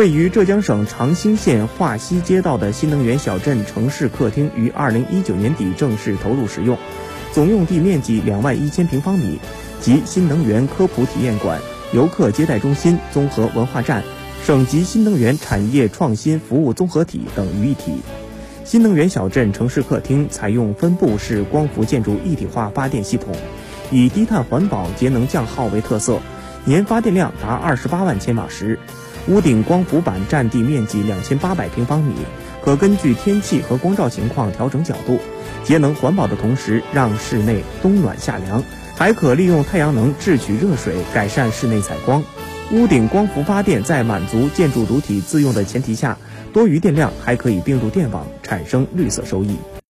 位于浙江省长兴县华西街道的新能源小镇城市客厅于二零一九年底正式投入使用，总用地面积两万一千平方米，集新能源科普体验馆、游客接待中心、综合文化站、省级新能源产业创新服务综合体等于一体。新能源小镇城市客厅采用分布式光伏建筑一体化发电系统，以低碳环保、节能降耗为特色，年发电量达二十八万千瓦时。屋顶光伏板占地面积两千八百平方米，可根据天气和光照情况调整角度，节能环保的同时让室内冬暖夏凉，还可利用太阳能制取热水，改善室内采光。屋顶光伏发电在满足建筑主体自用的前提下。多余电量还可以并入电网，产生绿色收益。